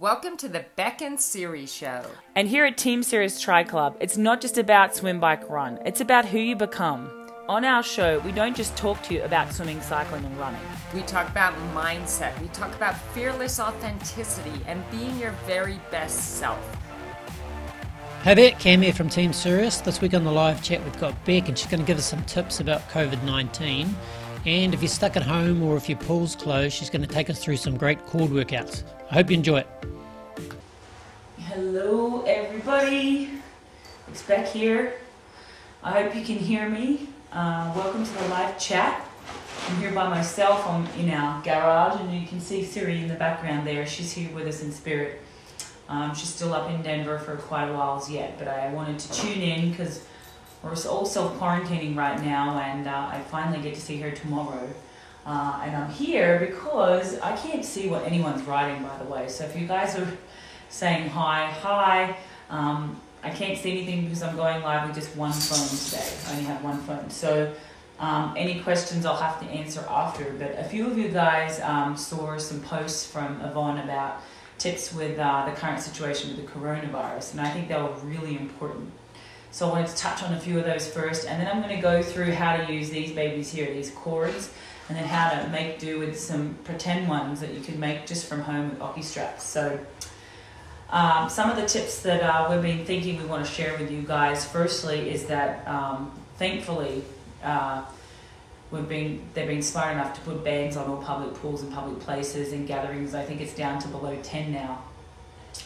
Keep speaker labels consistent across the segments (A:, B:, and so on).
A: Welcome to the Bek and Siri Show.
B: And here at Team Sirius Tri Club, it's not just about swim, bike, run, it's about who you become. On our show, we don't just talk to you about swimming, cycling, and running.
A: We talk about mindset, we talk about fearless authenticity and being your very best self.
C: Hey there, Cam here from Team Sirius. This week on the live chat, we've got Bek, and she's going to give us some tips about COVID 19. And if you're stuck at home or if your pool's closed, she's going to take us through some great cord workouts. I hope you enjoy it.
B: Hello, everybody. It's Bek here. I hope you can hear me. Uh, welcome to the live chat. I'm here by myself. I'm in our garage, and you can see Siri in the background there. She's here with us in spirit. Um, she's still up in Denver for quite a while yet, but I wanted to tune in because we're all self quarantining right now, and uh, I finally get to see her tomorrow. Uh, and I'm here because I can't see what anyone's writing, by the way. So if you guys are saying hi, hi, um, I can't see anything because I'm going live with just one phone today. I only have one phone. So um, any questions I'll have to answer after. But a few of you guys um, saw some posts from Yvonne about tips with uh, the current situation with the coronavirus, and I think they were really important. So I wanted to touch on a few of those first, and then I'm going to go through how to use these babies here, these cords, and then how to make do with some pretend ones that you can make just from home with Oki straps. So um, some of the tips that uh, we've been thinking we want to share with you guys, firstly, is that um, thankfully uh, we've been they've been smart enough to put bans on all public pools and public places and gatherings. I think it's down to below 10 now.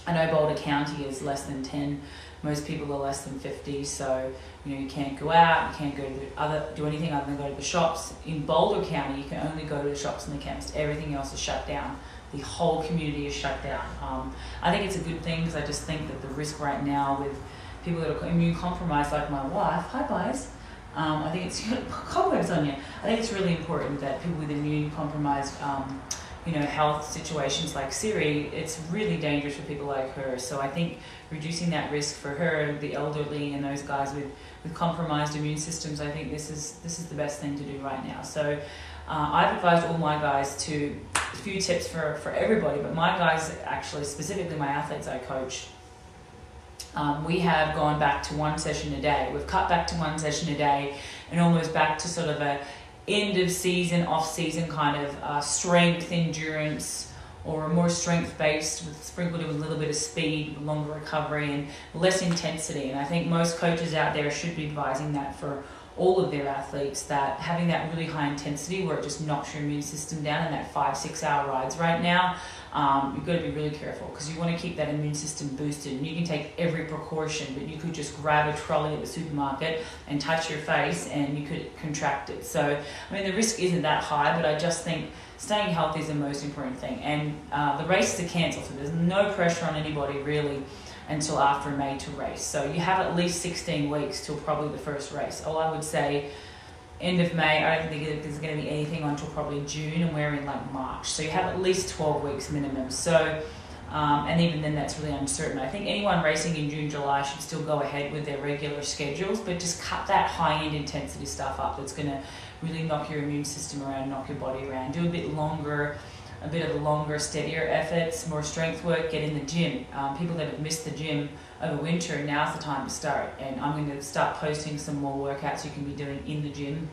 B: I know Boulder County is less than 10 most people are less than 50, so you know you can't go out, you can't go to other do anything other than go to the shops. In Boulder County, you can only go to the shops and the chemist. Everything else is shut down. The whole community is shut down. Um, I think it's a good thing because I just think that the risk right now with people that are immune compromised, like my wife, hi guys. Um, I think it's cobwebs on you. I think it's really important that people with immune compromised um, you know, health situations like Siri, it's really dangerous for people like her. So I think reducing that risk for her, and the elderly, and those guys with, with compromised immune systems, I think this is this is the best thing to do right now. So uh, I've advised all my guys to a few tips for, for everybody, but my guys actually, specifically my athletes I coach, um, we have gone back to one session a day. We've cut back to one session a day and almost back to sort of a end of season, off season kind of uh, strength, endurance, or more strength based, with sprinkled in with a little bit of speed, longer recovery, and less intensity. And I think most coaches out there should be advising that for all of their athletes that having that really high intensity where it just knocks your immune system down and that five, six hour rides right now, um, you've got to be really careful because you want to keep that immune system boosted. And you can take every precaution, but you could just grab a trolley at the supermarket and touch your face and you could contract it. So, I mean, the risk isn't that high, but I just think staying healthy is the most important thing. And uh, the races are cancelled, so there's no pressure on anybody really until after May to race. So you have at least 16 weeks till probably the first race. All I would say, end of May, I don't think there's going to be anything until probably June, and we're in like March. So you have at least 12 weeks minimum. So, um, and even then, that's really uncertain. I think anyone racing in June, July should still go ahead with their regular schedules, but just cut that high end intensity stuff up that's going to really knock your immune system around, knock your body around. Do a bit longer a bit of the longer, steadier efforts, more strength work, get in the gym. Um, people that have missed the gym over winter, now's the time to start. And I'm going to start posting some more workouts you can be doing in the gym.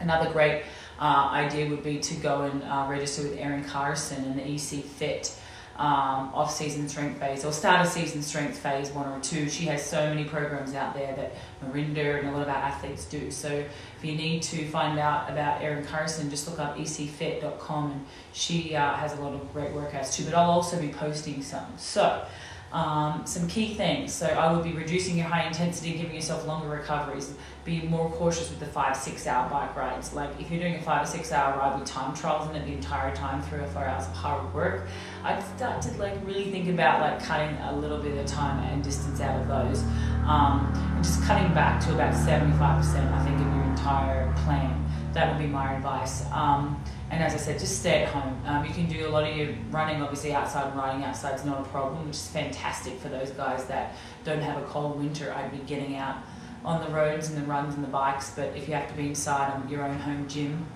B: Another great uh, idea would be to go and uh, register with Erin Carson and the EC Fit um, off season strength phase or start a season strength phase one or two. She has so many programs out there that Mirinda and a lot of our athletes do. So if you need to find out about Erin Carson, just look up ecfit.com and she uh, has a lot of great workouts too. But I'll also be posting some. So um, some key things. So I would be reducing your high intensity, giving yourself longer recoveries. Be more cautious with the five, six hour bike rides. Like if you're doing a five or six hour ride with time trials in it the entire time, three or four hours of hard work, I'd start to like really think about like cutting a little bit of time and distance out of those, um, and just cutting back to about seventy five percent. I think of your entire plan. That would be my advice. Um, and as I said, just stay at home. Um, you can do a lot of your running, obviously, outside riding outside is not a problem, which is fantastic for those guys that don't have a cold winter. I'd be getting out on the roads and the runs and the bikes, but if you have to be inside on your own home gym,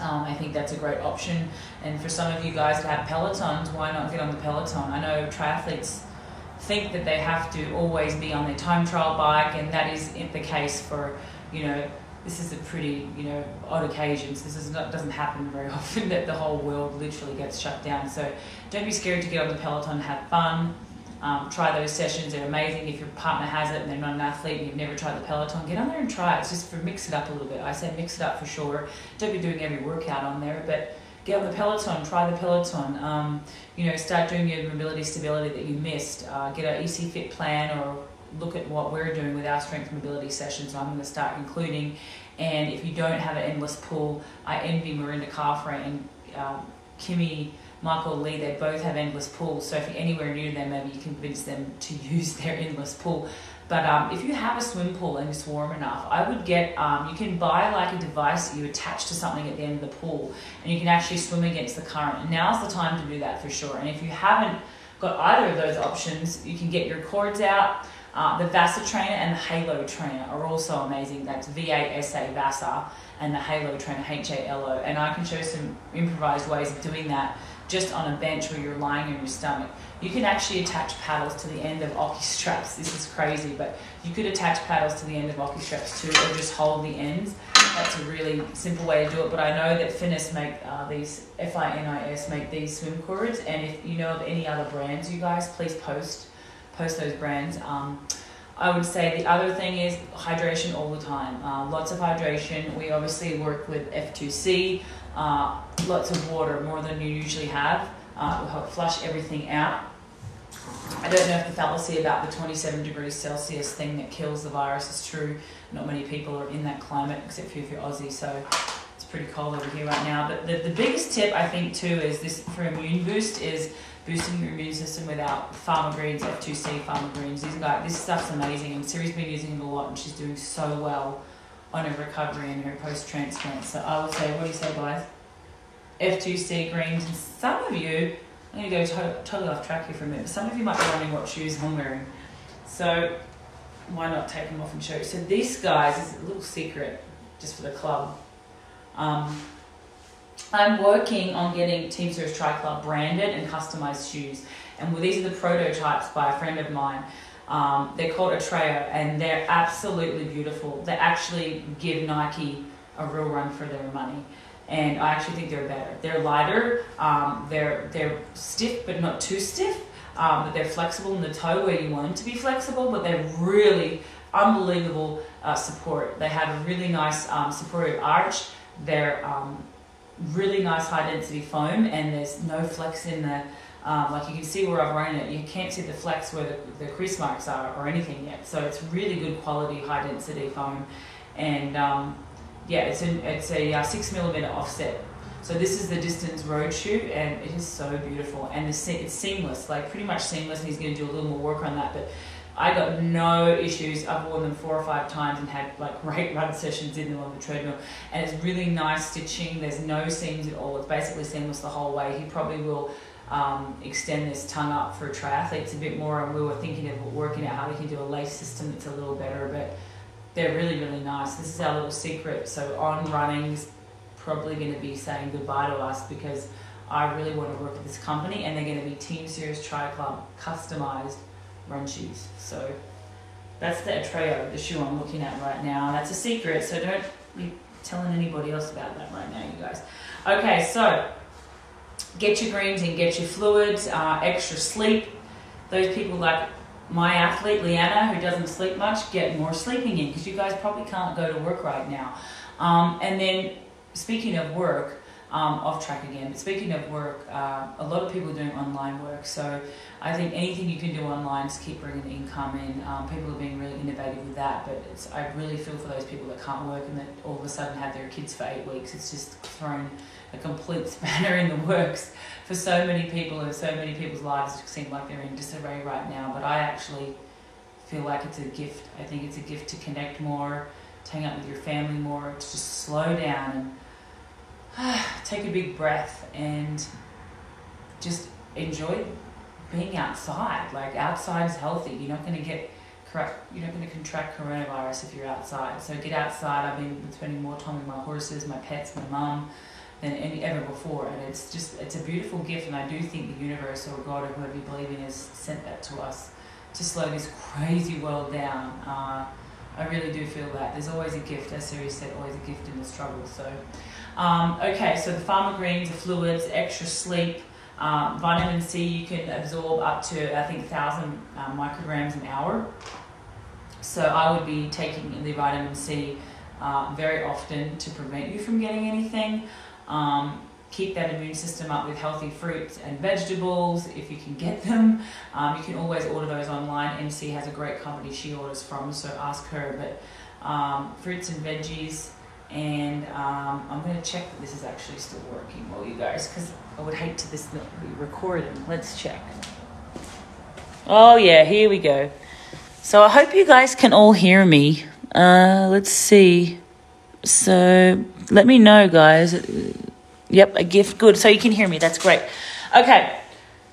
B: Um, I think that's a great option. And for some of you guys that have Pelotons, why not get on the Peloton? I know triathletes think that they have to always be on their time trial bike, and that is the case for, you know, this is a pretty, you know, odd occasions. This is not, doesn't happen very often that the whole world literally gets shut down. So don't be scared to get on the Peloton, have fun. Um, try those sessions, they're amazing. If your partner has it and they're not an athlete and you've never tried the Peloton, get on there and try it. It's just for mix it up a little bit. I say mix it up for sure. Don't be doing every workout on there, but get on the Peloton, try the Peloton. Um, you know, start doing your mobility stability that you missed. Uh, get an EC Fit plan or look at what we're doing with our strength mobility sessions. I'm going to start including. And if you don't have an endless pool, I envy Mirinda Carfrae and um, Kimmy Michael Lee, they both have endless pools. So if you're anywhere near them, maybe you can convince them to use their endless pool. But um, if you have a swim pool and it's warm enough, I would get, um, you can buy like a device that you attach to something at the end of the pool and you can actually swim against the current. And now's the time to do that for sure. And if you haven't got either of those options, you can get your cords out. Uh, the Vasa trainer and the Halo trainer are also amazing. That's V A S A Vasa and the Halo trainer H A L O. And I can show some improvised ways of doing that just on a bench where you're lying on your stomach. You can actually attach paddles to the end of Oki straps. This is crazy, but you could attach paddles to the end of Oki straps too, or just hold the ends. That's a really simple way to do it. But I know that Finis make uh, these F I N I S make these swim cords, and if you know of any other brands, you guys please post post those brands. Um, I would say the other thing is hydration all the time. Uh, lots of hydration. We obviously work with F2C, uh, lots of water, more than you usually have. Uh, will help flush everything out. I don't know if the fallacy about the 27 degrees Celsius thing that kills the virus is true. Not many people are in that climate, except for if you're Aussie, so it's pretty cold over here right now. But the, the biggest tip I think too is this for immune boost is boosting your immune system without Pharma Greens, F2C Pharma Greens. These guys, this stuff's amazing, and Siri's been using it a lot, and she's doing so well on her recovery and her post transplant. So I would say, what do you say, guys? F2C greens, and some of you, I'm going to go to- totally off track here for a minute. but Some of you might be wondering what shoes I'm wearing. So why not take them off and show you? So this, guys, is a little secret just for the club. Um, I'm working on getting Team Sirius Tri Club branded and customized shoes. And well, these are the prototypes by a friend of mine. Um, they're called Atreyu and they're absolutely beautiful. They actually give Nike a real run for their money. And I actually think they're better. They're lighter, um, they're, they're stiff but not too stiff. Um, but they're flexible in the toe where you want them to be flexible, but they're really unbelievable uh, support. They have a really nice um, supportive arch. They're um, really nice high density foam and there's no flex in the um, like you can see where I've run it you can't see the flex where the, the crease marks are or anything yet. So it's really good quality high density foam and um, yeah it's, an, it's a uh, six millimeter offset. So this is the distance road shoe and it is so beautiful and the, se- it's seamless like pretty much seamless and he's going to do a little more work on that but I got no issues. I've worn them four or five times and had like great run sessions in them on the treadmill. And it's really nice stitching. There's no seams at all. It's basically seamless the whole way. He probably will um, extend this tongue up for triathletes a bit more. And we were thinking of working out how we can do a lace system that's a little better. But they're really, really nice. This is our little secret. So on running's probably going to be saying goodbye to us because I really want to work with this company and they're going to be Team Sirius Tri Club customized run shoes. So that's the Atreyu, the shoe I'm looking at right now. That's a secret, so don't be telling anybody else about that right now, you guys. Okay, so get your greens and get your fluids, uh, extra sleep. Those people like my athlete, Leanna, who doesn't sleep much, get more sleeping in because you guys probably can't go to work right now. Um, and then, speaking of work, um, off track again, but speaking of work, uh, a lot of people are doing online work. So I think anything you can do online to keep bringing income in. Um, people are being really innovative with that, but I really feel for those people that can't work and that all of a sudden have their kids for eight weeks. It's just thrown a complete spanner in the works for so many people and so many people's lives seem like they're in disarray right now. But I actually feel like it's a gift. I think it's a gift to connect more, to hang out with your family more, to just slow down and take a big breath and just enjoy being outside. Like outside is healthy. You're not going to get. You're not going to contract coronavirus if you're outside. So get outside. I've been spending more time with my horses, my pets, my mum. than any ever before. And it's just it's a beautiful gift, and I do think the universe or God or whoever you believe in has sent that to us to slow this crazy world down. Uh, I really do feel that there's always a gift, as Siri said, always a gift in the struggle. So, um, okay, so the pharma greens, the fluids, extra sleep. Um, vitamin C you can absorb up to I think 1,000 uh, micrograms an hour. So I would be taking the vitamin C uh, very often to prevent you from getting anything. Um, keep that immune system up with healthy fruits and vegetables if you can get them. Um, you can always order those online. MC has a great company she orders from, so ask her. But um, fruits and veggies. And um, I'm going to check that this is actually still working well, you guys, because I would hate to this not be recording. Let's check. Oh, yeah, here we go. So I hope you guys can all hear me. Uh, let's see. So let me know, guys. Yep, a gift. Good. So you can hear me. That's great. Okay.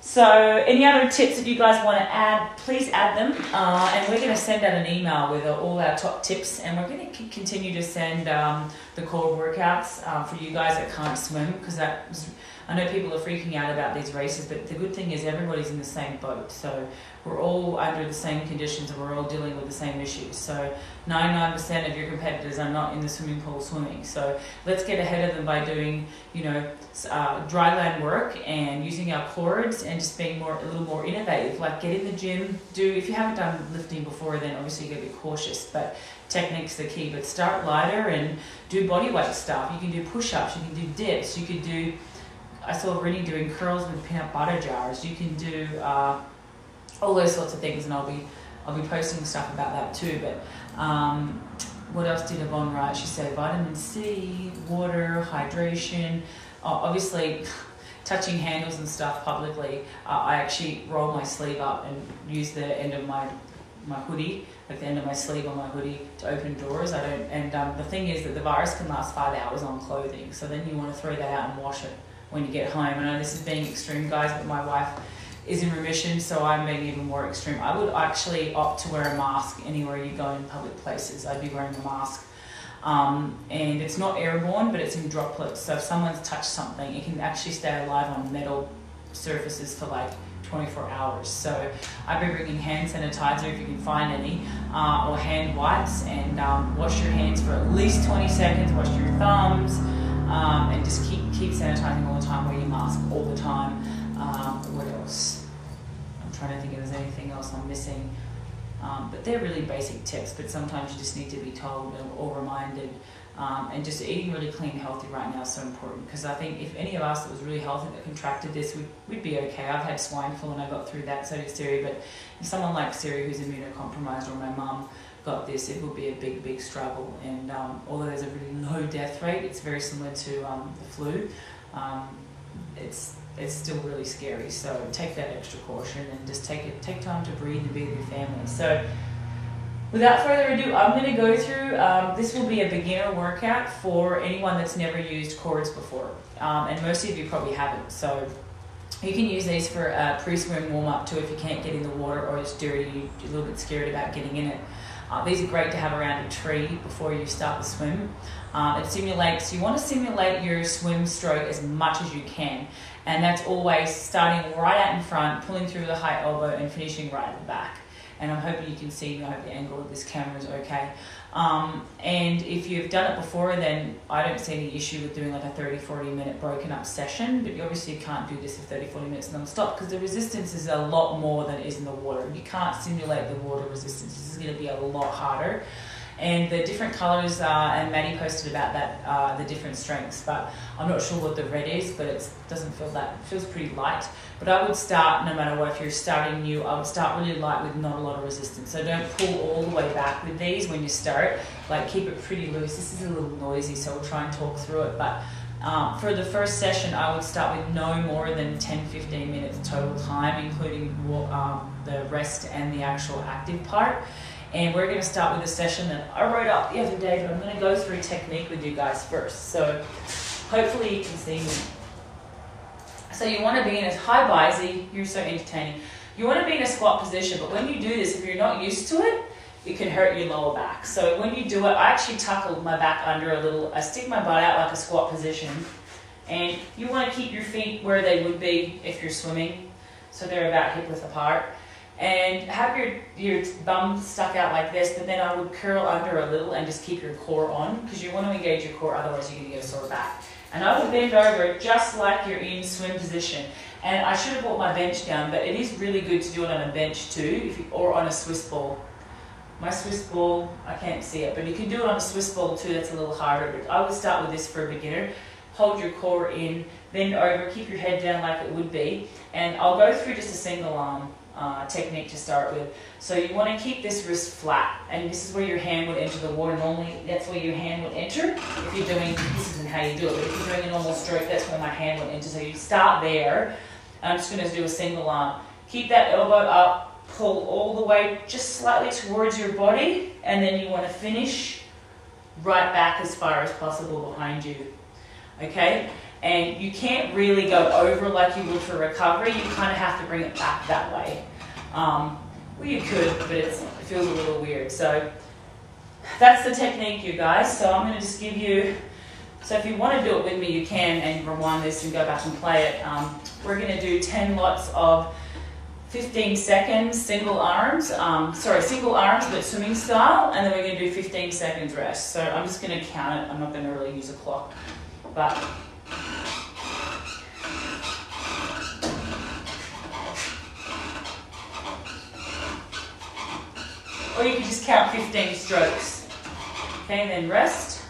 B: So any other tips that you guys want to add, please add them. Uh, and we're going to send out an email with all our top tips. And we're going to continue to send um, the core workouts uh, for you guys that can't swim because that was, I know people are freaking out about these races, but the good thing is everybody's in the same boat. So we're all under the same conditions and we're all dealing with the same issues. So 99% of your competitors are not in the swimming pool swimming. So let's get ahead of them by doing, you know, uh, dry land work and using our cords and just being more a little more innovative. Like get in the gym, do if you haven't done lifting before, then obviously you gotta be cautious. But technique's the key. But start lighter and do body weight stuff. You can do push-ups. You can do dips. You could do. I saw Rennie doing curls with peanut butter jars. You can do. Uh, all those sorts of things, and I'll be I'll be posting stuff about that too. But um, what else did Yvonne write? She said vitamin C, water, hydration. Uh, obviously, touching handles and stuff publicly. Uh, I actually roll my sleeve up and use the end of my my hoodie, like the end of my sleeve on my hoodie, to open doors. I don't. And um, the thing is that the virus can last five hours on clothing, so then you want to throw that out and wash it when you get home. I know this is being extreme, guys, but my wife is in remission, so I'm being even more extreme. I would actually opt to wear a mask anywhere you go in public places. I'd be wearing a mask. Um, and it's not airborne, but it's in droplets. So if someone's touched something, it can actually stay alive on metal surfaces for like 24 hours. So I'd be bringing hand sanitizer if you can find any, uh, or hand wipes, and um, wash your hands for at least 20 seconds. Wash your thumbs, um, and just keep keep sanitizing all the time. Wear your mask all the time. What else? I'm trying to think if there's anything else I'm missing. Um, but they're really basic tips, but sometimes you just need to be told or reminded. Um, and just eating really clean, healthy right now is so important because I think if any of us that was really healthy that contracted this, we'd, we'd be okay. I've had swine flu and I got through that, so did Siri. But if someone like Siri who's immunocompromised or my mum got this, it would be a big, big struggle. And um, although there's a really low death rate, it's very similar to um, the flu. Um, it's it's still really scary. So take that extra caution and just take it take time to breathe and be with your family. So without further ado, I'm going to go through. Um, this will be a beginner workout for anyone that's never used cords before, um, and most of you probably haven't. So you can use these for a pre-swim warm-up too if you can't get in the water or it's dirty, you're a little bit scared about getting in it. Uh, these are great to have around a tree before you start the swim. Uh, it simulates, you want to simulate your swim stroke as much as you can. And that's always starting right out in front, pulling through the high elbow and finishing right at the back. And I'm hoping you can see, I hope the angle of this camera is okay. Um, and if you've done it before, then I don't see any issue with doing like a 30, 40 minute broken up session. But you obviously can't do this for 30, 40 minutes non-stop because the resistance is a lot more than it is in the water. You can't simulate the water resistance. This is going to be a lot harder and the different colors uh, and Maddie posted about that uh, the different strengths but I'm not sure what the red is but it doesn't feel that it feels pretty light. But I would start no matter what if you're starting new I would start really light with not a lot of resistance. So don't pull all the way back with these when you start like keep it pretty loose. This is a little noisy so we'll try and talk through it. But um, for the first session, I would start with no more than 10 15 minutes total time, including um, the rest and the actual active part. And we're going to start with a session that I wrote up the other day, but I'm going to go through technique with you guys first. So hopefully you can see me. So you want to be in a high bisy, you're so entertaining. You want to be in a squat position, but when you do this, if you're not used to it, it can hurt your lower back. So when you do it, I actually tuckle my back under a little, I stick my butt out like a squat position, And you want to keep your feet where they would be if you're swimming, so they're about hip width apart. And have your, your bum stuck out like this, but then I would curl under a little and just keep your core on because you want to engage your core, otherwise, you're going to get a sore back. And I would bend over just like you're in swim position. And I should have brought my bench down, but it is really good to do it on a bench too, you, or on a Swiss ball. My Swiss ball, I can't see it, but you can do it on a Swiss ball too, that's a little harder. But I would start with this for a beginner. Hold your core in, bend over, keep your head down like it would be. And I'll go through just a single arm uh, technique to start with. So you want to keep this wrist flat, and this is where your hand would enter the water. Normally, that's where your hand would enter. If you're doing, this isn't how you do it, but if you're doing a normal stroke, that's where my hand would enter. So you start there. I'm just going to do a single arm. Keep that elbow up, pull all the way just slightly towards your body, and then you want to finish right back as far as possible behind you. Okay? And you can't really go over like you would for recovery. You kind of have to bring it back that way. Um, well, you could, but it feels a little weird. So that's the technique, you guys. So I'm going to just give you. So if you want to do it with me, you can, and rewind this and go back and play it. Um, we're going to do 10 lots of 15 seconds single arms. Um, sorry, single arms, but swimming style, and then we're going to do 15 seconds rest. So I'm just going to count it. I'm not going to really use a clock, but or you can just count 15 strokes. Okay, and then rest.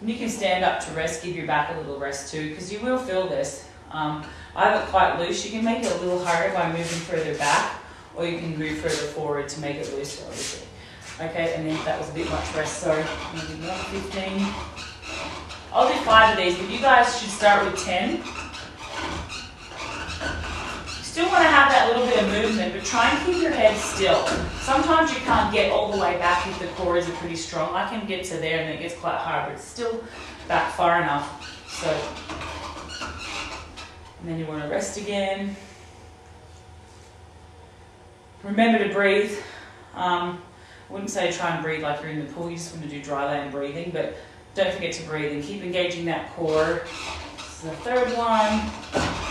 B: And you can stand up to rest, give your back a little rest too, because you will feel this. Um, I have it quite loose. You can make it a little harder by moving further back, or you can move further forward to make it looser, obviously. Okay, and then that was a bit much rest, sorry. Maybe another 15. I'll do five of these, but you guys should start with 10. Still want to have that little bit of movement, but try and keep your head still. Sometimes you can't get all the way back if the core isn't pretty strong. I can get to there and it gets quite hard, but it's still back far enough. So, and then you want to rest again. Remember to breathe. Um, I wouldn't say try and breathe like you're in the pool. You just want to do dry land breathing, but don't forget to breathe and keep engaging that core. This is the third one.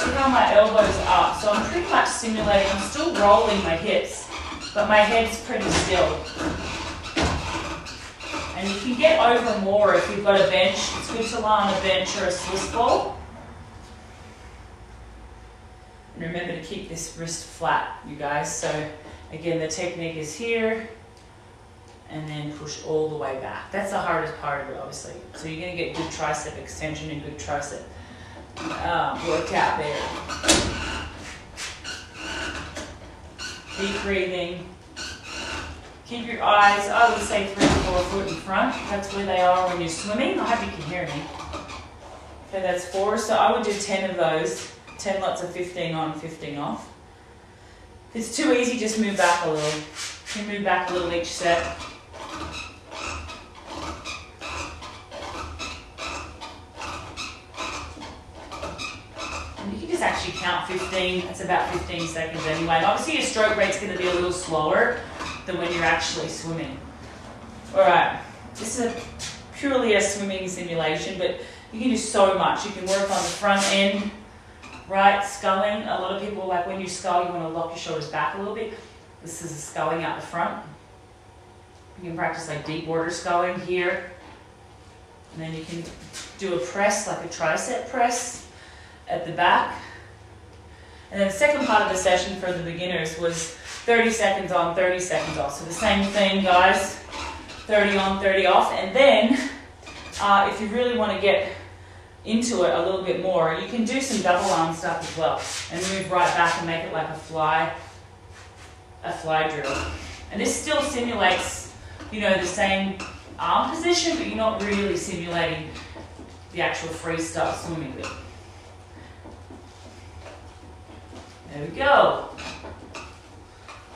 B: See how my elbow's up. So I'm pretty much simulating, I'm still rolling my hips, but my head's pretty still. And you can get over more if you've got a bench. It's good to lie on a bench or a Swiss ball. And remember to keep this wrist flat, you guys. So again, the technique is here and then push all the way back. That's the hardest part of it, obviously. So you're gonna get good tricep extension and good tricep um, workout there. Deep breathing. Keep your eyes, I would say three to four foot in front. That's where they are when you're swimming. I hope you can hear me. Okay, that's four. So I would do 10 of those. 10 lots of 15 on, 15 off. If it's too easy, just move back a little. You move back a little each set. And you can just actually 15. That's about 15 seconds anyway. Obviously, your stroke rate's going to be a little slower than when you're actually swimming. All right, this is a, purely a swimming simulation, but you can do so much. You can work on the front end, right? Sculling. A lot of people like when you scull, you want to lock your shoulders back a little bit. This is sculling out the front. You can practice like deep water sculling here. And then you can do a press, like a tricep press at the back. And then the second part of the session for the beginners was 30 seconds on, 30 seconds off. So the same thing, guys 30 on, 30 off. And then, uh, if you really want to get into it a little bit more, you can do some double arm stuff as well and move right back and make it like a fly, a fly drill. And this still simulates, you know, the same arm position, but you're not really simulating the actual freestyle swimming bit. There we go.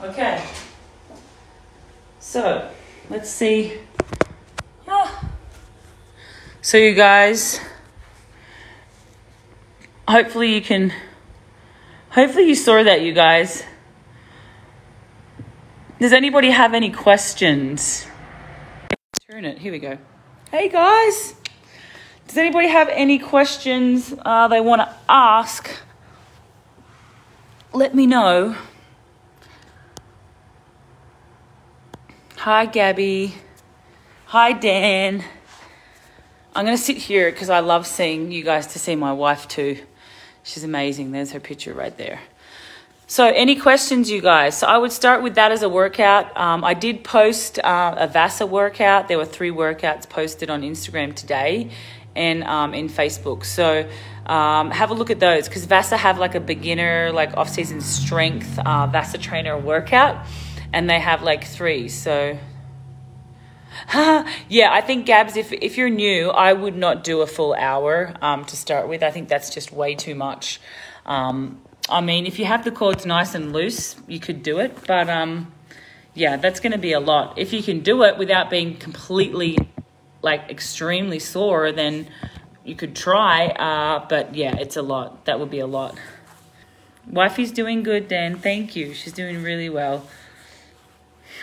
B: Okay. So, let's see. Ah. So, you guys, hopefully you can, hopefully you saw that, you guys. Does anybody have any questions? Turn it. Here we go. Hey, guys. Does anybody have any questions uh, they want to ask? Let me know. Hi, Gabby. Hi, Dan. I'm going to sit here because I love seeing you guys to see my wife too. She's amazing. There's her picture right there. So, any questions, you guys? So, I would start with that as a workout. Um, I did post uh, a VASA workout. There were three workouts posted on Instagram today and um, in Facebook. So, um, have a look at those because VASA have like a beginner, like off season strength uh, VASA trainer workout, and they have like three. So, yeah, I think Gabs, if if you're new, I would not do a full hour um, to start with. I think that's just way too much. Um, I mean, if you have the cords nice and loose, you could do it, but um, yeah, that's going to be a lot. If you can do it without being completely, like, extremely sore, then you could try. Uh, but yeah, it's a lot. That would be a lot. Wifey's doing good, Dan. Thank you. She's doing really well.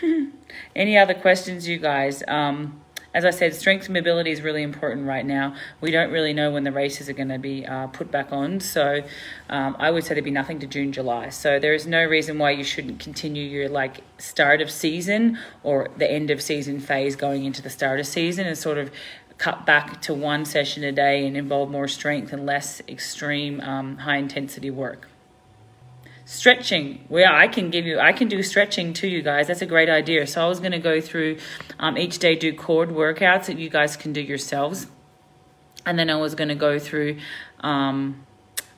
B: Any other questions, you guys? Um, as I said, strength and mobility is really important right now. We don't really know when the races are going to be uh, put back on. So um, I would say there'd be nothing to June, July. So there is no reason why you shouldn't continue your like start of season or the end of season phase going into the start of season and sort of cut back to one session a day and involve more strength and less extreme um, high intensity work. Stretching, well, I can give you, I can do stretching to you guys. That's a great idea. So I was going to go through um, each day, do cord workouts that you guys can do yourselves. And then I was going to go through um,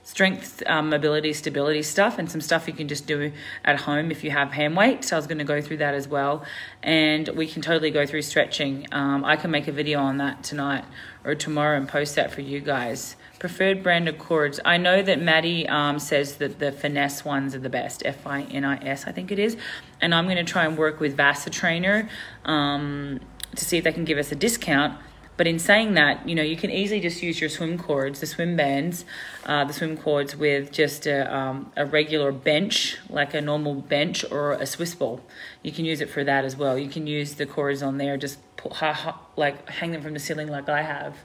B: strength, um, mobility, stability stuff, and some stuff you can just do at home if you have hand weight. So I was going to go through that as well. And we can totally go through stretching. Um, I can make a video on that tonight or tomorrow and post that for you guys. Preferred brand of cords. I know that Maddie um, says that the Finis ones are the best. F I N I S, I think it is. And I'm going to try and work with Vasa Trainer um, to see if they can give us a discount. But in saying that, you know, you can easily just use your swim cords, the swim bands, uh, the swim cords with just a, um, a regular bench, like a normal bench or a Swiss ball. You can use it for that as well. You can use the cords on there, just put, ha, ha, like hang them from the ceiling like I have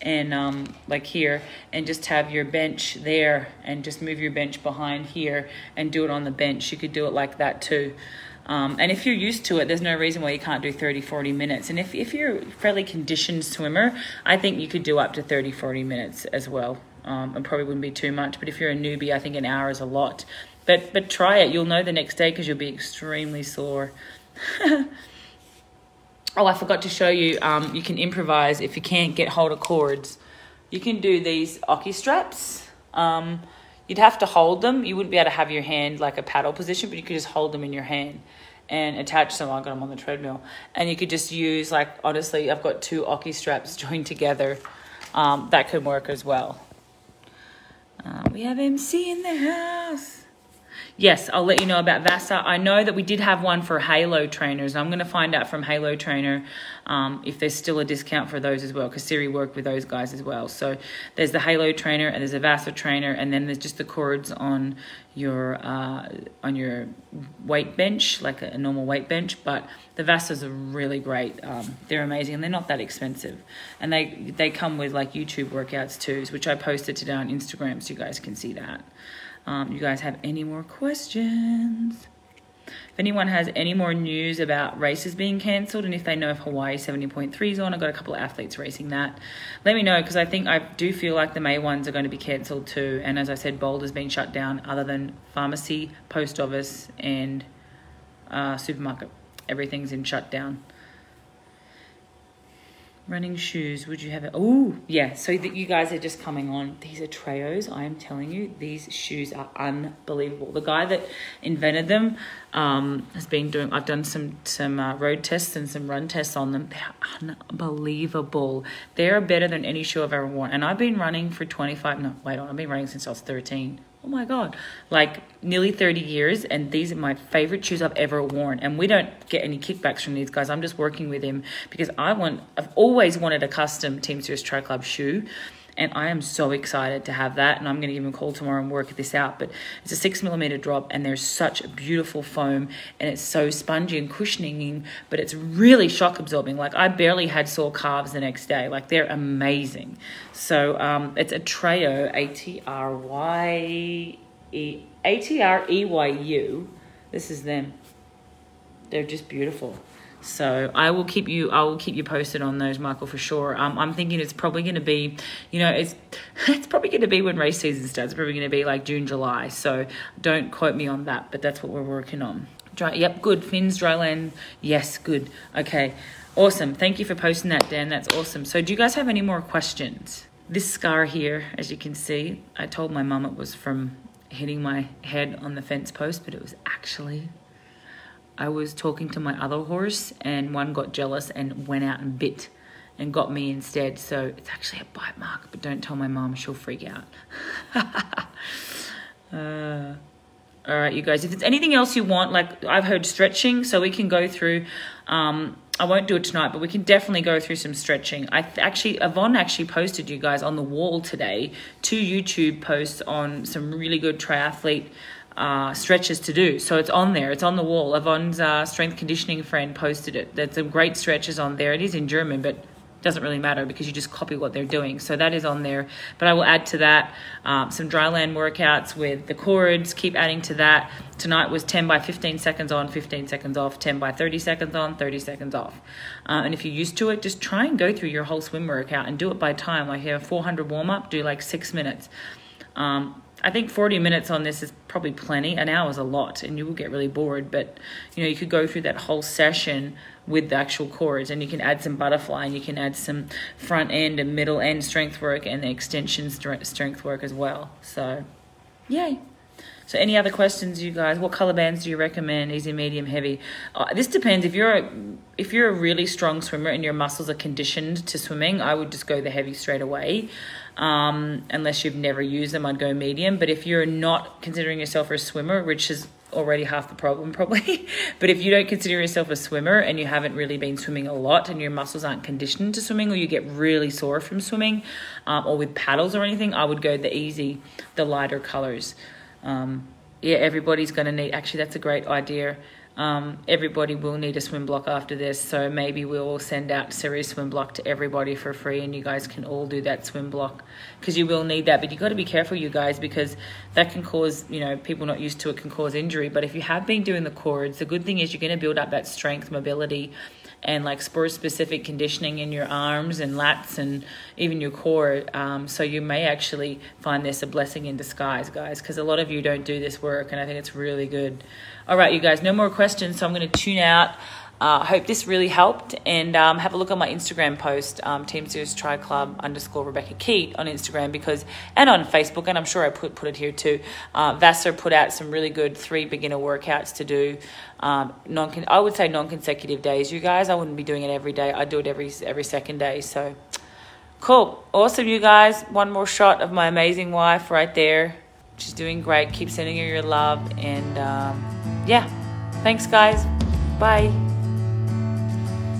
B: and um, like here and just have your bench there and just move your bench behind here and do it on the bench you could do it like that too um, and if you're used to it there's no reason why you can't do 30 40 minutes and if, if you're a fairly conditioned swimmer i think you could do up to 30 40 minutes as well um, and probably wouldn't be too much but if you're a newbie i think an hour is a lot but but try it you'll know the next day because you'll be extremely sore Oh, I forgot to show you. Um, you can improvise if you can't get hold of cords. You can do these Oki straps. Um, you'd have to hold them. You wouldn't be able to have your hand like a paddle position, but you could just hold them in your hand and attach them. I got them on the treadmill, and you could just use like honestly, I've got two Oki straps joined together. Um, that could work as well. Uh, we have MC in the house yes, I'll let you know about Vasa. I know that we did have one for Halo trainers. I'm going to find out from Halo Trainer um, if there's still a discount for those as well, because Siri worked with those guys as well. So there's the Halo Trainer and there's a Vasa Trainer, and then there's just the cords on your uh, on your weight bench, like a, normal weight bench. But the Vasas are really great. Um, they're amazing, and they're not that expensive. And they they come with like YouTube workouts too, which I posted today on Instagram, so you guys can see that um, you guys have any more questions. If anyone has any more news about races being cancelled and if they know if Hawaii 70.3 is on, I've got a couple of athletes racing that. Let me know because I think I do feel like the May ones are going to be cancelled too. And as I said, Boulder's been shut down other than pharmacy, post office, and uh, supermarket. Everything's in shutdown running shoes would you have it oh yeah so that you guys are just coming on. These are treos i am telling you these shoes are unbelievable. The guy that invented them um, has been doing i've done some some uh, road tests and some run tests on them. They're unbelievable. They're better than any shoe i've ever worn. And i've been running for 25 no wait on i've been running since i was 13 oh my god. Like nearly 30 years and these are my favorite shoes i've ever worn. And we don't get any kickbacks from these guys. I'm just working with him because i want i've always wanted a custom team Sirius tri club shoe and I am so excited to have that. And I'm going to give him a call tomorrow and work this out. But it's a six millimeter drop, and there's such a beautiful foam, and it's so spongy and cushioning, but it's really shock absorbing. Like I barely had sore calves the next day. Like they're amazing. So um, it's Atreyu A T R Y E A T R E Y U. This is them. They're just beautiful. So I will keep you. I will keep you posted on those, Michael, for sure. Um, I'm thinking it's probably going to be, you know, it's it's probably going to be when race season starts. It's probably going to be like June, July. So don't quote me on that, but that's what we're working on. Dry, yep, good. Fins, dryland. Yes, good. Okay, awesome. Thank you for posting that, Dan. That's awesome. So do you guys have any more questions? This scar here, as you can see, I told my mum it was from hitting my head on the fence post, but it was actually I was talking to my other horse, and one got jealous and went out and bit and got me instead. So it's actually a bite mark, but don't tell my mom, she'll freak out. uh, all right, you guys, if there's anything else you want, like I've heard stretching, so we can go through. Um, I won't do it tonight, but we can definitely go through some stretching. I th- actually, Yvonne actually posted you guys on the wall today two YouTube posts on some really good triathlete uh, stretches to do. So it's on there. It's on the wall. Yvonne's uh, strength conditioning friend posted it. There's some great stretches on there. It is in German, but doesn't really matter because you just copy what they're doing. So that is on there. But I will add to that um, some dryland workouts with the cords. Keep adding to that. Tonight was 10 by 15 seconds on, 15 seconds off, 10 by 30 seconds on, 30 seconds off. Uh, and if you're used to it, just try and go through your whole swim workout and do it by time. Like you have 400 warm up, do like six minutes. Um, I think 40 minutes on this is probably plenty. An hour is a lot, and you will get really bored. But you know, you could go through that whole session with the actual cords, and you can add some butterfly, and you can add some front end and middle end strength work, and the extension strength work as well. So, yay! So, any other questions, you guys? What color bands do you recommend? Easy, medium, heavy? Uh, this depends. If you're a, if you're a really strong swimmer and your muscles are conditioned to swimming, I would just go the heavy straight away. Um, unless you've never used them, I'd go medium. But if you're not considering yourself a swimmer, which is already half the problem probably, but if you don't consider yourself a swimmer and you haven't really been swimming a lot and your muscles aren't conditioned to swimming or you get really sore from swimming um, or with paddles or anything, I would go the easy, the lighter colors. Um, yeah, everybody's going to need, actually, that's a great idea. Um, everybody will need a swim block after this, so maybe we'll send out Sirius swim block to everybody for free, and you guys can all do that swim block because you will need that. But you got to be careful, you guys, because that can cause you know people not used to it can cause injury. But if you have been doing the cords, the good thing is you're going to build up that strength, mobility, and like sport specific conditioning in your arms and lats and even your core. Um, so you may actually find this a blessing in disguise, guys, because a lot of you don't do this work, and I think it's really good. All right, you guys, no more questions, so I'm going to tune out. I uh, hope this really helped and um, have a look on my Instagram post, um, Team Sirius Tri Club underscore Rebecca Keat on Instagram because, and on Facebook, and I'm sure I put, put it here too. Uh, Vasa put out some really good three beginner workouts to do. Um, non I would say non consecutive days, you guys. I wouldn't be doing it every day. I do it every every second day. So cool. Awesome, you guys. One more shot of my amazing wife right there. She's doing great. Keep sending her your love. And um, yeah, thanks, guys. Bye.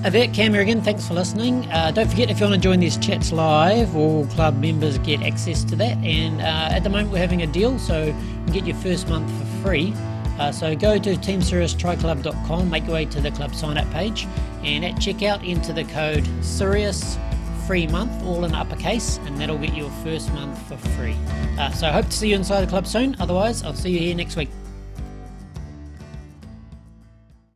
C: Avec Cam again, thanks for listening. Uh, don't forget if you want to join these chats live, all club members get access to that. And uh, at the moment, we're having a deal, so you can get your first month for free. Uh, so go to teamsiriustriclub.com, make your way to the club sign up page, and at checkout, enter the code SIRIUS free month, all in uppercase, and that'll get you your first month for free. Uh, so I hope to see you inside the club soon. Otherwise, I'll see you here next week.